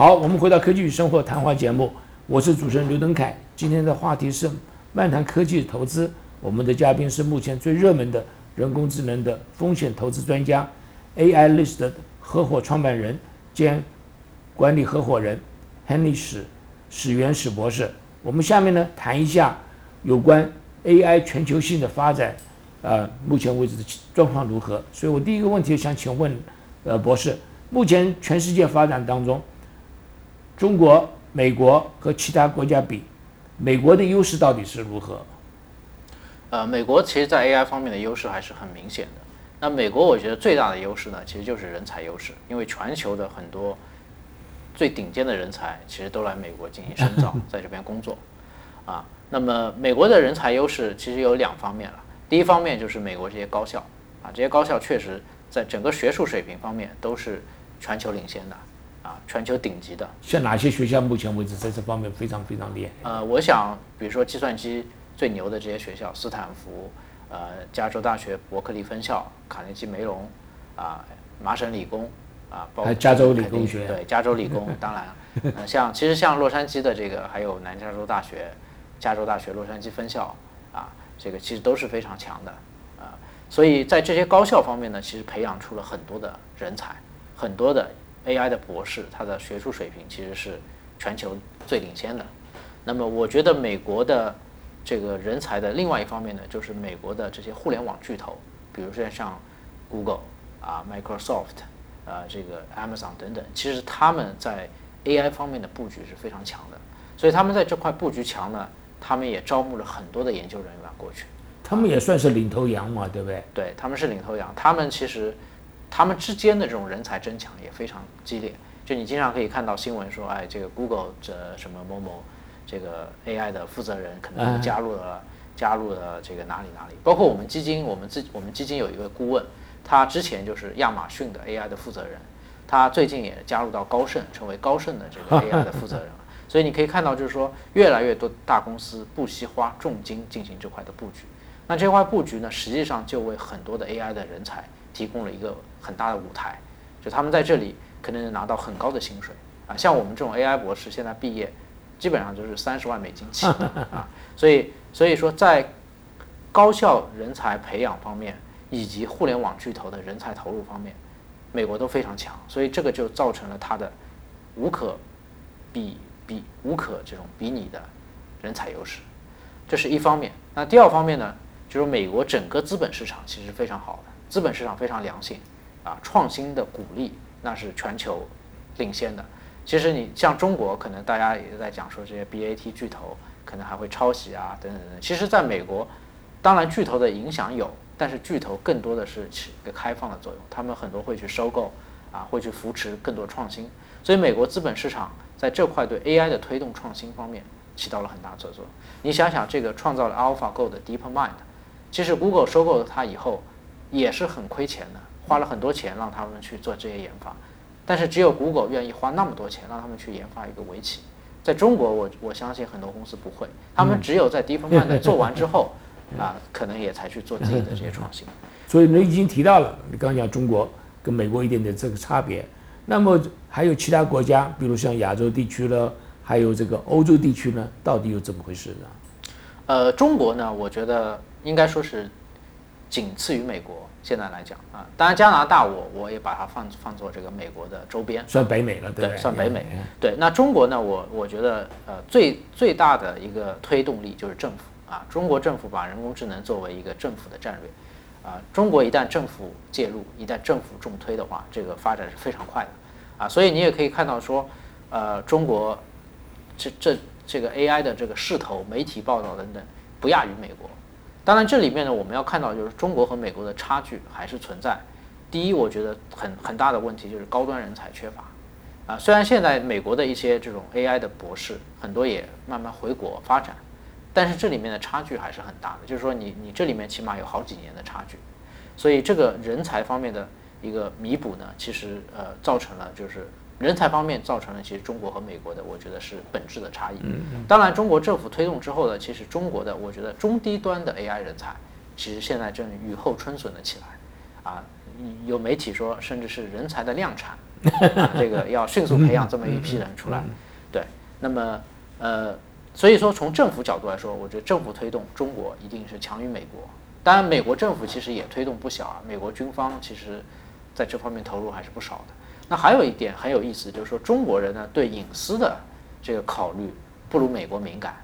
好，我们回到科技与生活谈话节目，我是主持人刘登凯。今天的话题是漫谈科技投资，我们的嘉宾是目前最热门的人工智能的风险投资专家，AI List 的合伙创办人兼管理合伙人 Henry 史史元史博士。我们下面呢谈一下有关 AI 全球性的发展，呃，目前为止的状况如何？所以我第一个问题想请问，呃，博士，目前全世界发展当中，中国、美国和其他国家比，美国的优势到底是如何？呃，美国其实在 AI 方面的优势还是很明显的。那美国我觉得最大的优势呢，其实就是人才优势，因为全球的很多最顶尖的人才其实都来美国进行深造，在这边工作。啊，那么美国的人才优势其实有两方面了。第一方面就是美国这些高校，啊，这些高校确实在整个学术水平方面都是全球领先的，啊，全球顶级的。像哪些学校目前为止在这方面非常非常厉害？呃，我想，比如说计算机最牛的这些学校，斯坦福，呃，加州大学伯克利分校，卡内基梅隆，啊，麻省理工，啊，包括加州理工学院，对，加州理工，当然，呃，像其实像洛杉矶的这个，还有南加州大学。加州大学洛杉矶分校啊，这个其实都是非常强的啊，所以在这些高校方面呢，其实培养出了很多的人才，很多的 AI 的博士，他的学术水平其实是全球最领先的。那么我觉得美国的这个人才的另外一方面呢，就是美国的这些互联网巨头，比如说像 Google 啊、Microsoft 啊、这个 Amazon 等等，其实他们在 AI 方面的布局是非常强的，所以他们在这块布局强呢。他们也招募了很多的研究人员过去，他们也算是领头羊嘛，对不对？对，他们是领头羊。他们其实，他们之间的这种人才争抢也非常激烈。就你经常可以看到新闻说，哎，这个 Google 这什么某某这个 AI 的负责人可能加入了加入了这个哪里哪里。包括我们基金，我们自我们基金有一个顾问，他之前就是亚马逊的 AI 的负责人，他最近也加入到高盛，成为高盛的这个 AI 的负责人。所以你可以看到，就是说，越来越多大公司不惜花重金进行这块的布局。那这块布局呢，实际上就为很多的 AI 的人才提供了一个很大的舞台，就他们在这里可能能拿到很高的薪水啊。像我们这种 AI 博士，现在毕业基本上就是三十万美金起 啊。所以，所以说在高校人才培养方面，以及互联网巨头的人才投入方面，美国都非常强。所以这个就造成了它的无可比。比无可这种比拟的人才优势，这是一方面。那第二方面呢，就是美国整个资本市场其实非常好的，资本市场非常良性，啊，创新的鼓励那是全球领先的。其实你像中国，可能大家也在讲说这些 BAT 巨头可能还会抄袭啊等等等等。其实在美国，当然巨头的影响有，但是巨头更多的是起一个开放的作用，他们很多会去收购啊，会去扶持更多创新。所以美国资本市场。在这块对 AI 的推动创新方面起到了很大作用。你想想，这个创造了 AlphaGo 的 DeepMind，其实 Google 收购了它以后也是很亏钱的，花了很多钱让他们去做这些研发。但是只有 Google 愿意花那么多钱让他们去研发一个围棋。在中国，我我相信很多公司不会，他们只有在 DeepMind 做完之后 啊，可能也才去做自己的这些创新。所以你已经提到了，你刚刚讲中国跟美国一点点这个差别。那么还有其他国家，比如像亚洲地区了，还有这个欧洲地区呢，到底有怎么回事呢？呃，中国呢，我觉得应该说是仅次于美国。现在来讲啊，当然加拿大我我也把它放放作这个美国的周边，算北美了，对，算北美。对，那中国呢，我我觉得呃最最大的一个推动力就是政府啊，中国政府把人工智能作为一个政府的战略。啊，中国一旦政府介入，一旦政府重推的话，这个发展是非常快的，啊，所以你也可以看到说，呃，中国这这这个 AI 的这个势头、媒体报道等等，不亚于美国。当然，这里面呢，我们要看到就是中国和美国的差距还是存在。第一，我觉得很很大的问题就是高端人才缺乏，啊，虽然现在美国的一些这种 AI 的博士很多也慢慢回国发展。但是这里面的差距还是很大的，就是说你你这里面起码有好几年的差距，所以这个人才方面的一个弥补呢，其实呃造成了就是人才方面造成了其实中国和美国的我觉得是本质的差异。当然中国政府推动之后呢，其实中国的我觉得中低端的 AI 人才其实现在正雨后春笋的起来，啊，有媒体说甚至是人才的量产啊 这个要迅速培养这么一批人出来。对，那么呃，所以说从政府角度来说，我觉得政府推动中国一定是强于美国。当然，美国政府其实也推动不小啊，美国军方其实在这方面投入还是不少的。那还有一点很有意思，就是说中国人呢对隐私的这个考虑不如美国敏感。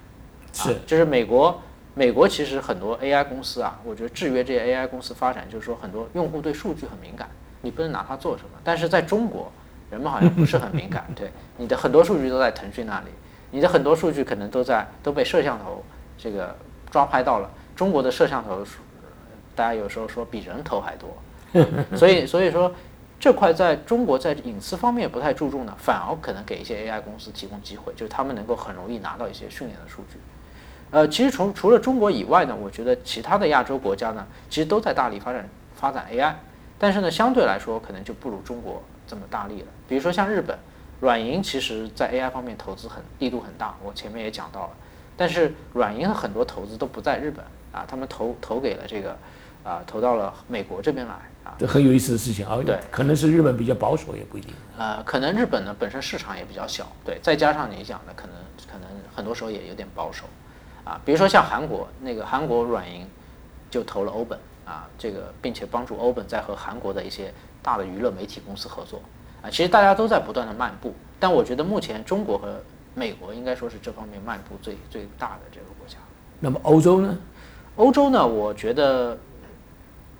是，就是美国，美国其实很多 AI 公司啊，我觉得制约这些 AI 公司发展，就是说很多用户对数据很敏感，你不能拿它做什么。但是在中国，人们好像不是很敏感，对，你的很多数据都在腾讯那里，你的很多数据可能都在都被摄像头这个抓拍到了。中国的摄像头，大家有时候说比人头还多，所以所以说这块在中国在隐私方面不太注重呢，反而可能给一些 AI 公司提供机会，就是他们能够很容易拿到一些训练的数据。呃，其实除除了中国以外呢，我觉得其他的亚洲国家呢，其实都在大力发展发展 AI，但是呢，相对来说可能就不如中国这么大力了。比如说像日本，软银其实在 AI 方面投资很力度很大，我前面也讲到了，但是软银很多投资都不在日本啊，他们投投给了这个啊，投到了美国这边来。很有意思的事情啊，对，可能是日本比较保守，也不一定。呃，可能日本呢本身市场也比较小，对，再加上你讲的，可能可能很多时候也有点保守。啊，比如说像韩国那个韩国软银，就投了欧本啊，这个并且帮助欧本在和韩国的一些大的娱乐媒体公司合作啊，其实大家都在不断的漫步，但我觉得目前中国和美国应该说是这方面漫步最最大的这个国家。那么欧洲呢？欧洲呢，我觉得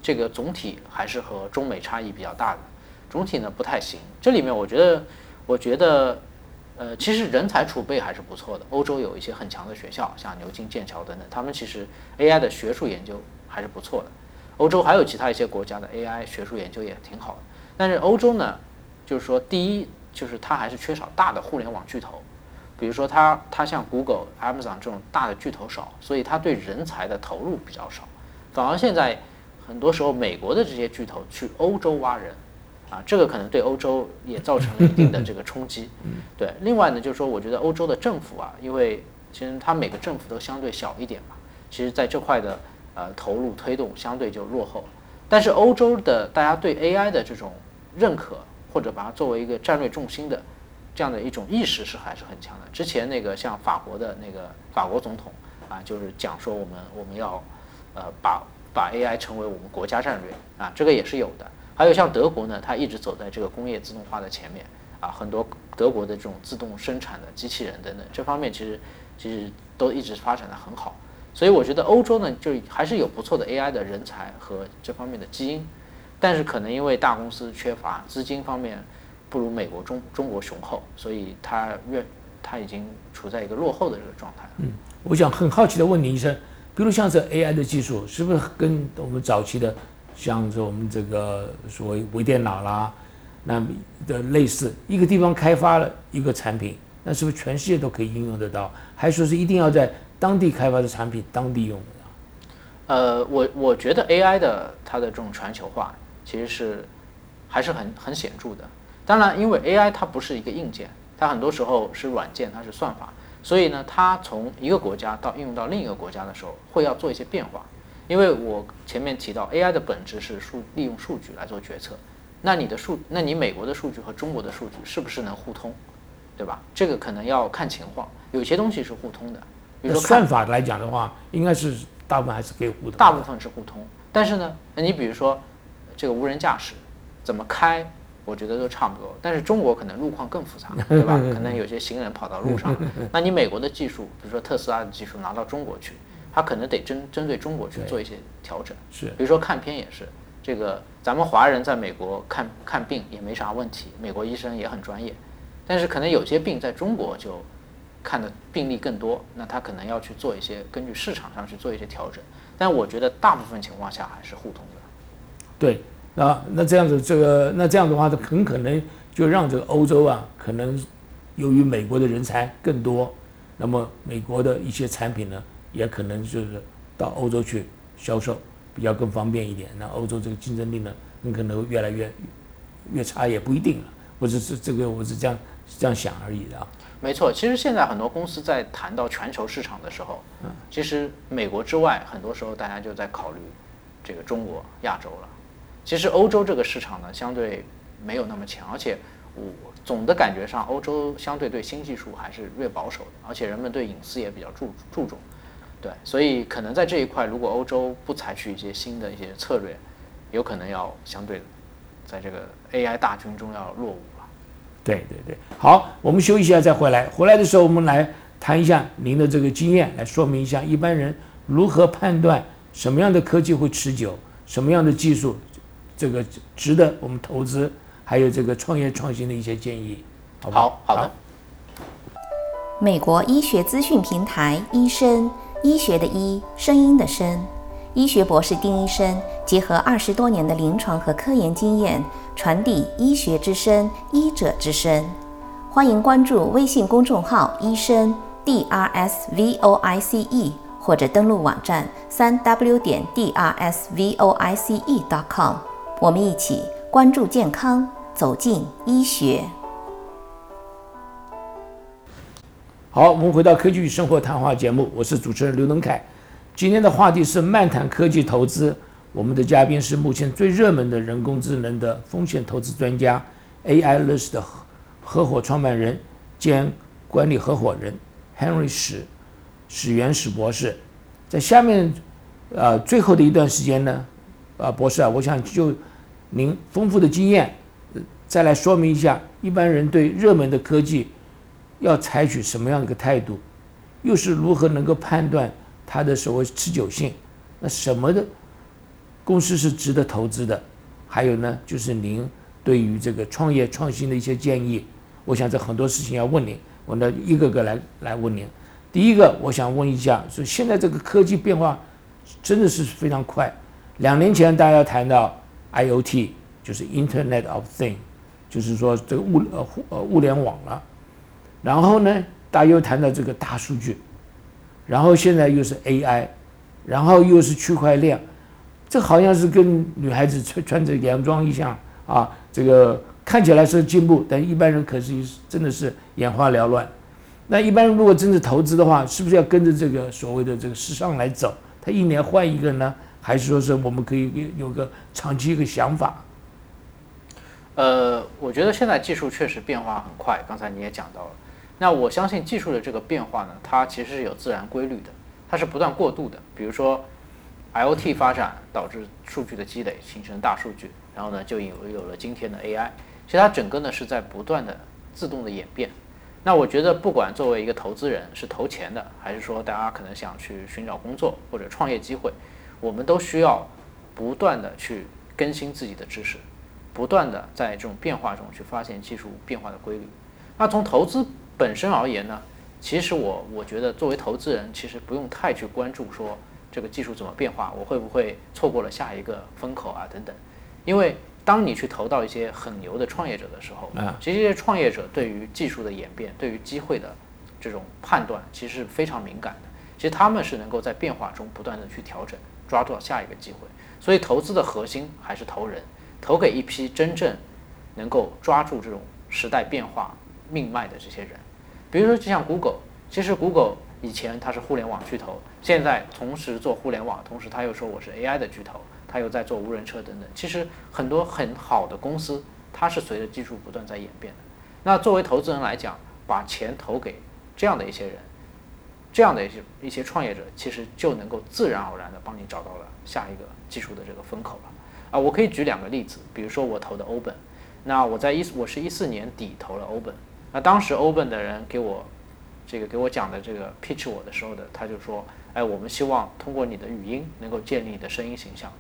这个总体还是和中美差异比较大的，总体呢不太行。这里面我觉得，我觉得。呃，其实人才储备还是不错的。欧洲有一些很强的学校，像牛津、剑桥等等，他们其实 AI 的学术研究还是不错的。欧洲还有其他一些国家的 AI 学术研究也挺好的。但是欧洲呢，就是说，第一就是它还是缺少大的互联网巨头，比如说它它像 Google、Amazon 这种大的巨头少，所以它对人才的投入比较少。反而现在很多时候，美国的这些巨头去欧洲挖人。啊，这个可能对欧洲也造成了一定的这个冲击。对，另外呢，就是说，我觉得欧洲的政府啊，因为其实它每个政府都相对小一点嘛，其实在这块的呃投入推动相对就落后。但是欧洲的大家对 AI 的这种认可，或者把它作为一个战略重心的这样的一种意识是还是很强的。之前那个像法国的那个法国总统啊，就是讲说我们我们要呃把把 AI 成为我们国家战略啊，这个也是有的。还有像德国呢，它一直走在这个工业自动化的前面啊，很多德国的这种自动生产的机器人等等，这方面其实其实都一直发展的很好。所以我觉得欧洲呢，就还是有不错的 AI 的人才和这方面的基因，但是可能因为大公司缺乏资金方面不如美国中中国雄厚，所以它越它已经处在一个落后的这个状态。嗯，我想很好奇的问你一声，比如像这 AI 的技术，是不是跟我们早期的？像是我们这个所谓微电脑啦，那的类似，一个地方开发了一个产品，那是不是全世界都可以应用得到？还说是一定要在当地开发的产品当地用？呃，我我觉得 AI 的它的这种全球化其实是还是很很显著的。当然，因为 AI 它不是一个硬件，它很多时候是软件，它是算法，所以呢，它从一个国家到应用到另一个国家的时候，会要做一些变化。因为我前面提到，AI 的本质是数利用数据来做决策，那你的数，那你美国的数据和中国的数据是不是能互通，对吧？这个可能要看情况，有些东西是互通的，比如说算法来讲的话，应该是大部分还是可以互通。大部分是互通，但是呢，那你比如说这个无人驾驶怎么开，我觉得都差不多，但是中国可能路况更复杂，对吧？可能有些行人跑到路上，那你美国的技术，比如说特斯拉的技术拿到中国去。他可能得针针对中国去做一些调整，是，比如说看片也是，这个咱们华人在美国看看病也没啥问题，美国医生也很专业，但是可能有些病在中国就看的病例更多，那他可能要去做一些根据市场上去做一些调整，但我觉得大部分情况下还是互通的。对，啊，那这样子这个那这样的话，很可能就让这个欧洲啊，可能由于美国的人才更多，那么美国的一些产品呢？也可能就是到欧洲去销售比较更方便一点，那欧洲这个竞争力呢，很可能会越来越越差也不一定了。我只是这个我是这样这样想而已的啊。没错，其实现在很多公司在谈到全球市场的时候，嗯其实美国之外，很多时候大家就在考虑这个中国、亚洲了。其实欧洲这个市场呢，相对没有那么强，而且我总的感觉上，欧洲相对对新技术还是略保守的，而且人们对隐私也比较注注重。对，所以可能在这一块，如果欧洲不采取一些新的一些策略，有可能要相对在这个 AI 大军中要落伍了。对对对，好，我们休息一下再回来。回来的时候，我们来谈一下您的这个经验，来说明一下一般人如何判断什么样的科技会持久，什么样的技术这个值得我们投资，还有这个创业创新的一些建议。好好的。美国医学资讯平台医生。医学的医，声音的声，医学博士丁医生结合二十多年的临床和科研经验，传递医学之声，医者之声。欢迎关注微信公众号“医生 D R S V O I C E”，或者登录网站三 W 点 D R S V O I C E dot com。我们一起关注健康，走进医学。好，我们回到科技与生活谈话节目，我是主持人刘能凯。今天的话题是漫谈科技投资，我们的嘉宾是目前最热门的人工智能的风险投资专家，AI List 的合伙创办人兼管理合伙人 Henry 史史原史博士。在下面，呃，最后的一段时间呢，啊，博士啊，我想就您丰富的经验，再来说明一下一般人对热门的科技。要采取什么样的一个态度，又是如何能够判断它的所谓持久性？那什么的公司是值得投资的？还有呢，就是您对于这个创业创新的一些建议。我想这很多事情要问您，我呢一个个来来问您。第一个，我想问一下，说现在这个科技变化真的是非常快。两年前大家谈到 IOT，就是 Internet of Thing，就是说这个物呃互呃物联网了。然后呢，大家又谈到这个大数据，然后现在又是 AI，然后又是区块链，这好像是跟女孩子穿穿着洋装一样啊。这个看起来是进步，但一般人可是真的是眼花缭乱。那一般人如果真的投资的话，是不是要跟着这个所谓的这个时尚来走？他一年换一个呢，还是说是我们可以有个长期一个想法？呃，我觉得现在技术确实变化很快，刚才你也讲到了。那我相信技术的这个变化呢，它其实是有自然规律的，它是不断过渡的。比如说，IOT 发展导致数据的积累，形成大数据，然后呢就有有了今天的 AI。其实它整个呢是在不断的自动的演变。那我觉得，不管作为一个投资人是投钱的，还是说大家可能想去寻找工作或者创业机会，我们都需要不断的去更新自己的知识，不断的在这种变化中去发现技术变化的规律。那从投资。本身而言呢，其实我我觉得作为投资人，其实不用太去关注说这个技术怎么变化，我会不会错过了下一个风口啊等等。因为当你去投到一些很牛的创业者的时候，其实这些创业者对于技术的演变、对于机会的这种判断，其实是非常敏感的。其实他们是能够在变化中不断的去调整，抓住下一个机会。所以投资的核心还是投人，投给一批真正能够抓住这种时代变化命脉的这些人。比如说，就像 Google，其实 Google 以前它是互联网巨头，现在同时做互联网，同时他又说我是 AI 的巨头，他又在做无人车等等。其实很多很好的公司，它是随着技术不断在演变的。那作为投资人来讲，把钱投给这样的一些人，这样的一些一些创业者，其实就能够自然而然的帮你找到了下一个技术的这个风口了。啊，我可以举两个例子，比如说我投的欧本，那我在一我是一四年底投了欧本。那当时欧本的人给我这个给我讲的这个 pitch 我的时候的，他就说，哎，我们希望通过你的语音能够建立你的声音形象，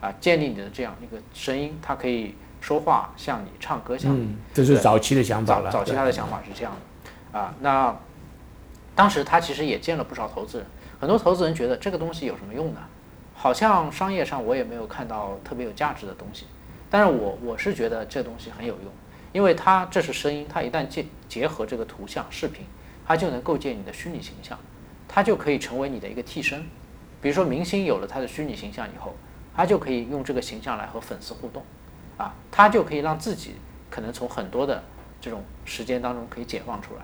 啊，建立你的这样一个声音，它可以说话像你，唱歌像你。这是早期的想法了。早期他的想法是这样的，啊，那当时他其实也见了不少投资人，很多投资人觉得这个东西有什么用呢？好像商业上我也没有看到特别有价值的东西，但是我我是觉得这东西很有用。因为它这是声音，它一旦结结合这个图像视频，它就能构建你的虚拟形象，它就可以成为你的一个替身。比如说明星有了他的虚拟形象以后，他就可以用这个形象来和粉丝互动，啊，他就可以让自己可能从很多的这种时间当中可以解放出来。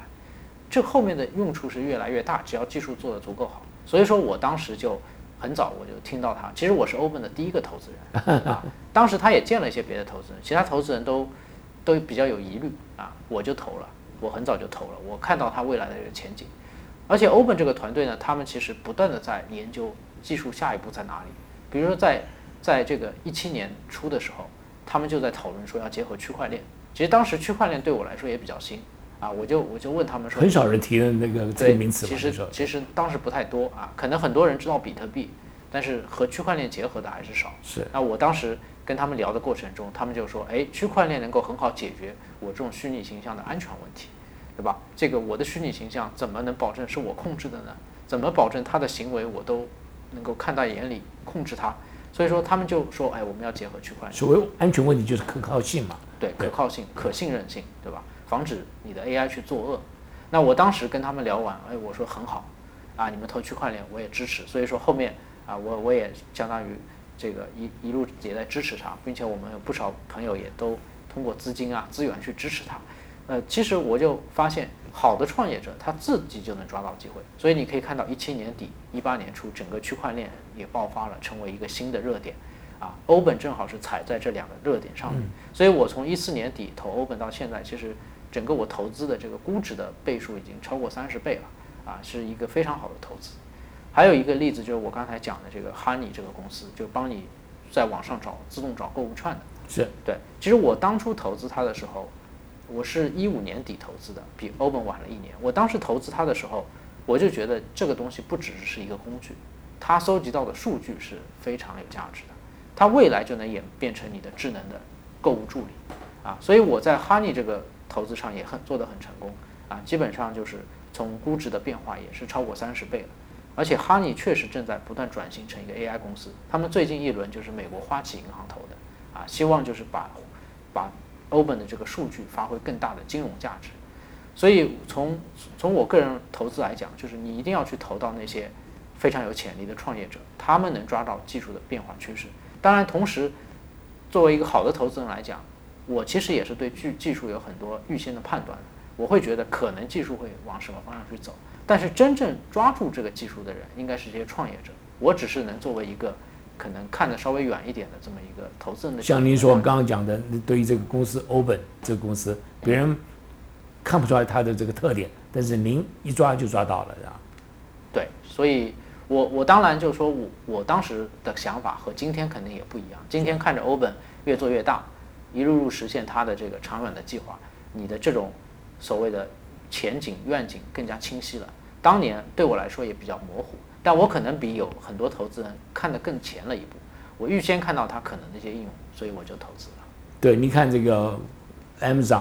这后面的用处是越来越大，只要技术做得足够好。所以说我当时就很早我就听到他，其实我是 Open 的第一个投资人 啊，当时他也见了一些别的投资人，其他投资人都。都比较有疑虑啊，我就投了，我很早就投了，我看到他未来的这个前景。而且 Open 这个团队呢，他们其实不断的在研究技术下一步在哪里。比如说在在这个一七年初的时候，他们就在讨论说要结合区块链。其实当时区块链对我来说也比较新啊，我就我就问他们说，很少人提的那个这个名词。其实其实当时不太多啊，可能很多人知道比特币，但是和区块链结合的还是少。是。那我当时跟他们聊的过程中，他们就说，哎，区块链能够很好解决我这种虚拟形象的安全问题。对吧？这个我的虚拟形象怎么能保证是我控制的呢？怎么保证他的行为我都能够看在眼里，控制他？所以说他们就说，哎，我们要结合区块链。所谓安全问题就是可靠性嘛。对，可靠性、可信任性，对吧？防止你的 AI 去作恶。那我当时跟他们聊完，哎，我说很好，啊，你们投区块链我也支持。所以说后面啊，我我也相当于这个一一路也在支持他，并且我们有不少朋友也都通过资金啊资源去支持他。呃，其实我就发现，好的创业者他自己就能抓到机会，所以你可以看到一七年底、一八年初，整个区块链也爆发了，成为一个新的热点。啊，欧本正好是踩在这两个热点上面，所以我从一四年底投欧本到现在，其实整个我投资的这个估值的倍数已经超过三十倍了，啊，是一个非常好的投资。还有一个例子就是我刚才讲的这个 Honey 这个公司，就帮你在网上找自动找购物券的，是对。其实我当初投资它的时候。我是一五年底投资的，比欧本晚了一年。我当时投资它的时候，我就觉得这个东西不只是一个工具，它搜集到的数据是非常有价值的，它未来就能演变成你的智能的购物助理啊。所以我在 Honey 这个投资上也很做得很成功啊，基本上就是从估值的变化也是超过三十倍了。而且 Honey 确实正在不断转型成一个 AI 公司，他们最近一轮就是美国花旗银行投的啊，希望就是把把。Open 的这个数据发挥更大的金融价值，所以从从我个人投资来讲，就是你一定要去投到那些非常有潜力的创业者，他们能抓到技术的变化趋势。当然，同时作为一个好的投资人来讲，我其实也是对技技术有很多预先的判断的。我会觉得可能技术会往什么方向去走，但是真正抓住这个技术的人，应该是这些创业者。我只是能作为一个。可能看得稍微远一点的这么一个投资人的，像您说刚刚讲的，对于这个公司 Open 这个公司，别人看不出来它的这个特点，但是您一抓就抓到了，是吧？对，所以我我当然就是说我我当时的想法和今天肯定也不一样。今天看着 Open 越做越大，一路路实现他的这个长远的计划，你的这种所谓的前景愿景更加清晰了。当年对我来说也比较模糊。但我可能比有很多投资人看得更前了一步，我预先看到它可能的一些应用，所以我就投资了。对，你看这个 Amazon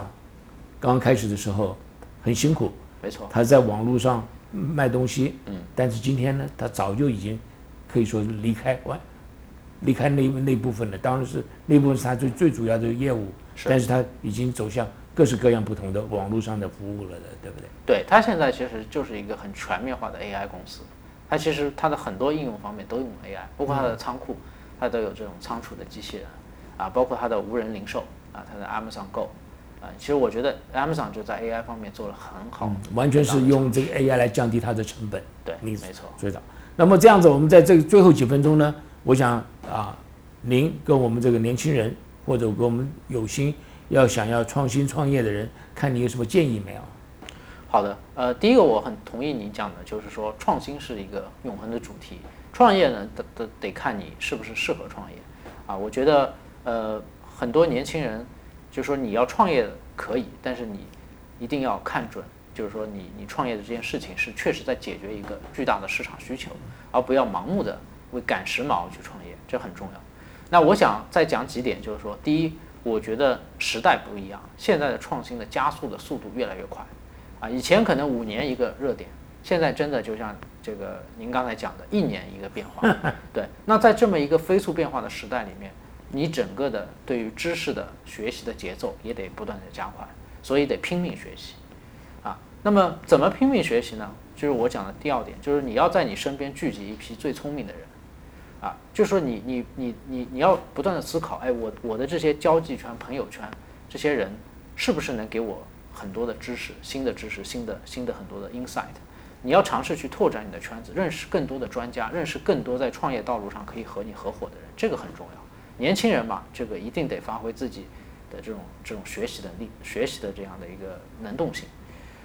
刚刚开始的时候很辛苦，没错，他在网络上卖东西，嗯，但是今天呢，他早就已经可以说离开完，离开那那部分了。当然是那部分是他最最主要的业务，但是它已经走向各式各样不同的网络上的服务了的，对不对？对它现在其实就是一个很全面化的 AI 公司。它其实它的很多应用方面都用 AI，包括它的仓库，它都有这种仓储的机器人，啊，包括它的无人零售，啊，它的 Amazon Go，啊，其实我觉得 Amazon 就在 AI 方面做了很好，完全是用这个 AI 来降低它的成本。对，没错。所以的，那么这样子，我们在这个最后几分钟呢，我想啊，您跟我们这个年轻人，或者跟我们有心要想要创新创业的人，看你有什么建议没有？好的，呃，第一个我很同意你讲的，就是说创新是一个永恒的主题。创业呢，得得得看你是不是适合创业，啊，我觉得，呃，很多年轻人就是说你要创业可以，但是你一定要看准，就是说你你创业的这件事情是确实在解决一个巨大的市场需求，而不要盲目的为赶时髦去创，这很重要。那我想再讲几点，就是说，第一，我觉得时代不一样，现在的创新的加速的速度越来越快。啊，以前可能五年一个热点，现在真的就像这个您刚才讲的，一年一个变化。对，那在这么一个飞速变化的时代里面，你整个的对于知识的学习的节奏也得不断的加快，所以得拼命学习。啊，那么怎么拼命学习呢？就是我讲的第二点，就是你要在你身边聚集一批最聪明的人。啊，就说你你你你你要不断的思考，哎，我我的这些交际圈、朋友圈，这些人是不是能给我？很多的知识，新的知识，新的新的很多的 insight，你要尝试去拓展你的圈子，认识更多的专家，认识更多在创业道路上可以和你合伙的人，这个很重要。年轻人嘛，这个一定得发挥自己的这种这种学习的力、学习的这样的一个能动性。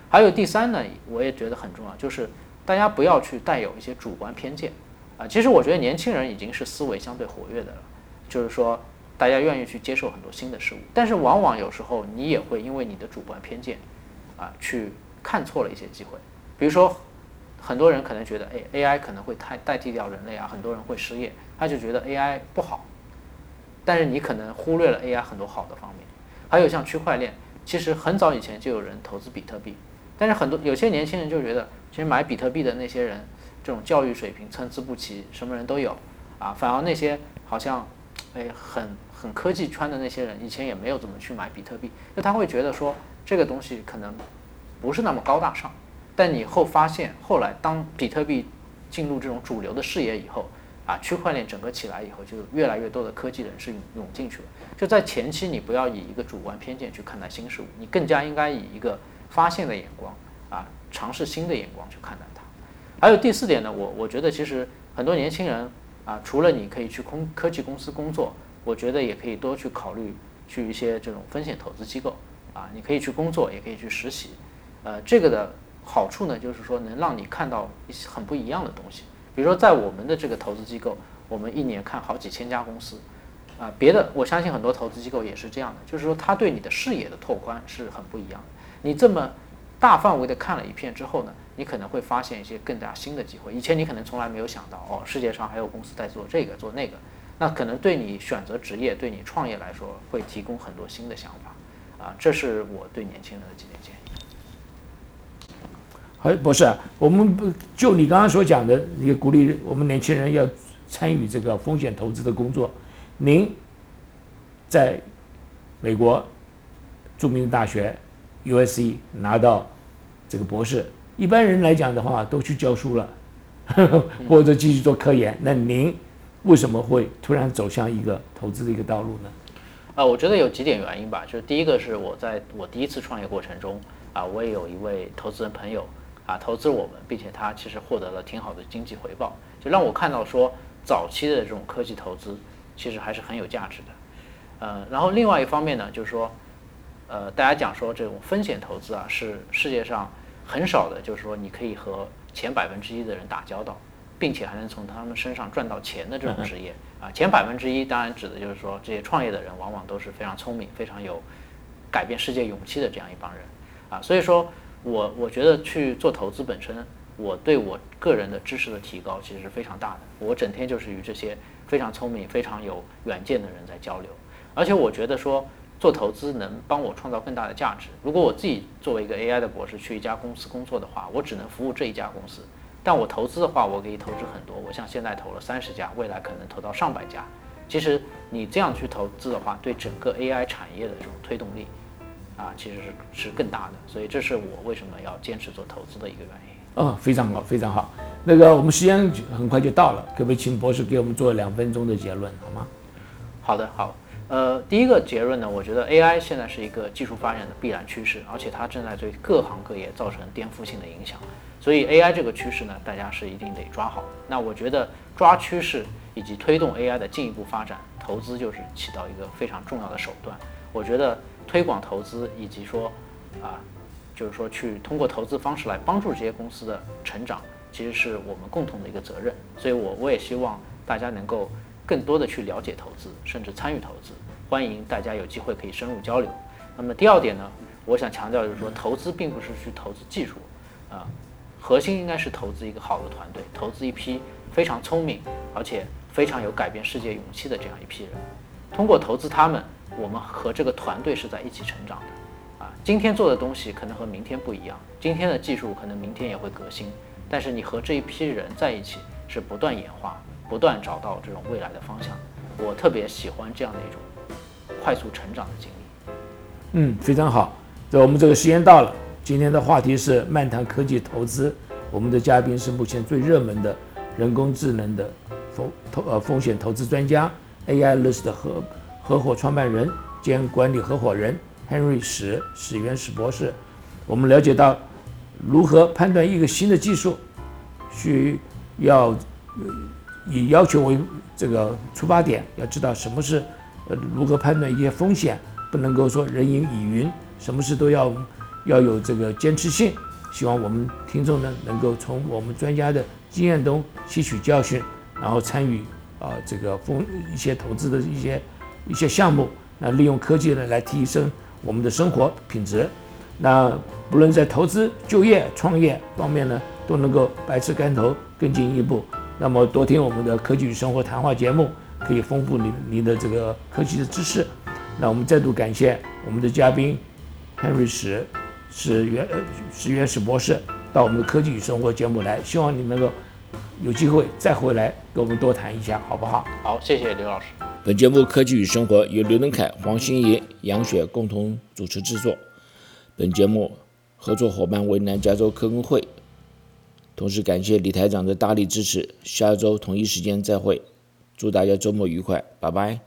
还有第三呢，我也觉得很重要，就是大家不要去带有一些主观偏见啊。其实我觉得年轻人已经是思维相对活跃的了，就是说大家愿意去接受很多新的事物，但是往往有时候你也会因为你的主观偏见啊，去看错了一些机会。比如说，很多人可能觉得，哎，AI 可能会太代替掉人类啊，很多人会失业，他就觉得 AI 不好。但是你可能忽略了 AI 很多好的方面，还有像区块链，其实很早以前就有人投资比特币，但是很多有些年轻人就觉得，其实买比特币的那些人，这种教育水平参差不齐，什么人都有，啊，反而那些好像，哎，很很科技圈的那些人，以前也没有怎么去买比特币，那他会觉得说这个东西可能不是那么高大上，但你后发现，后来当比特币进入这种主流的视野以后。啊，区块链整个起来以后，就越来越多的科技人士涌进去了。就在前期，你不要以一个主观偏见去看待新事物，你更加应该以一个发现的眼光啊，尝试新的眼光去看待。还有第四点呢，我我觉得其实很多年轻人啊，除了你可以去空科技公司工作，我觉得也可以多去考虑去一些这种风险投资机构啊，你可以去工作，也可以去实习。呃，这个的好处呢，就是说能让你看到一些很不一样的东西。比如说，在我们的这个投资机构，我们一年看好几千家公司，啊，别的我相信很多投资机构也是这样的，就是说他对你的视野的拓宽是很不一样的。你这么大范围的看了一片之后呢，你可能会发现一些更加新的机会。以前你可能从来没有想到，哦，世界上还有公司在做这个做那个，那可能对你选择职业、对你创业来说，会提供很多新的想法，啊，这是我对年轻人的几点建议。哎，不是，我们不就你刚刚所讲的，你鼓励我们年轻人要参与这个风险投资的工作。您在美国著名的大学 U.S.C 拿到这个博士，一般人来讲的话都去教书了，或者继续做科研。那您为什么会突然走向一个投资的一个道路呢？啊，我觉得有几点原因吧。就是第一个是我在我第一次创业过程中啊，我也有一位投资人朋友。啊，投资我们，并且他其实获得了挺好的经济回报，就让我看到说，早期的这种科技投资其实还是很有价值的。呃，然后另外一方面呢，就是说，呃，大家讲说这种风险投资啊，是世界上很少的，就是说你可以和前百分之一的人打交道，并且还能从他们身上赚到钱的这种职业啊，前百分之一当然指的就是说这些创业的人往往都是非常聪明、非常有改变世界勇气的这样一帮人啊，所以说。我我觉得去做投资本身，我对我个人的知识的提高其实是非常大的。我整天就是与这些非常聪明、非常有远见的人在交流，而且我觉得说做投资能帮我创造更大的价值。如果我自己作为一个 AI 的博士去一家公司工作的话，我只能服务这一家公司；但我投资的话，我可以投资很多。我像现在投了三十家，未来可能投到上百家。其实你这样去投资的话，对整个 AI 产业的这种推动力。啊，其实是是更大的，所以这是我为什么要坚持做投资的一个原因。哦，非常好，非常好。那个我们时间很快就到了，可不可以请博士给我们做两分钟的结论，好吗？好的，好。呃，第一个结论呢，我觉得 AI 现在是一个技术发展的必然趋势，而且它正在对各行各业造成颠覆性的影响。所以 AI 这个趋势呢，大家是一定得抓好。那我觉得抓趋势以及推动 AI 的进一步发展，投资就是起到一个非常重要的手段。我觉得。推广投资，以及说，啊，就是说去通过投资方式来帮助这些公司的成长，其实是我们共同的一个责任。所以，我我也希望大家能够更多的去了解投资，甚至参与投资。欢迎大家有机会可以深入交流。那么第二点呢，我想强调就是说，投资并不是去投资技术，啊，核心应该是投资一个好的团队，投资一批非常聪明而且非常有改变世界勇气的这样一批人。通过投资他们。我们和这个团队是在一起成长的，啊，今天做的东西可能和明天不一样，今天的技术可能明天也会革新，但是你和这一批人在一起是不断演化，不断找到这种未来的方向。我特别喜欢这样的一种快速成长的经历。嗯，非常好。那我们这个时间到了，今天的话题是漫谈科技投资，我们的嘉宾是目前最热门的人工智能的风投呃风险投资专家 AI List 和。合伙创办人兼管理合伙人 Henry 史史原史博士，我们了解到如何判断一个新的技术，需要以要求为这个出发点，要知道什么是呃如何判断一些风险，不能够说人云亦云，什么事都要要有这个坚持性。希望我们听众呢能够从我们专家的经验中吸取教训，然后参与啊这个风一些投资的一些一些项目，那利用科技呢来提升我们的生活品质。那不论在投资、就业、创业方面呢，都能够百尺竿头更进一步。那么多听我们的科技与生活谈话节目，可以丰富你你的这个科技的知识。那我们再度感谢我们的嘉宾 Henry 史。是原是原始博士到我们的科技与生活节目来，希望你能够有机会再回来跟我们多谈一下，好不好？好，谢谢刘老师。本节目《科技与生活》由刘能凯、黄欣怡、杨雪共同主持制作。本节目合作伙伴为南加州科工会，同时感谢李台长的大力支持。下周同一时间再会，祝大家周末愉快，拜拜。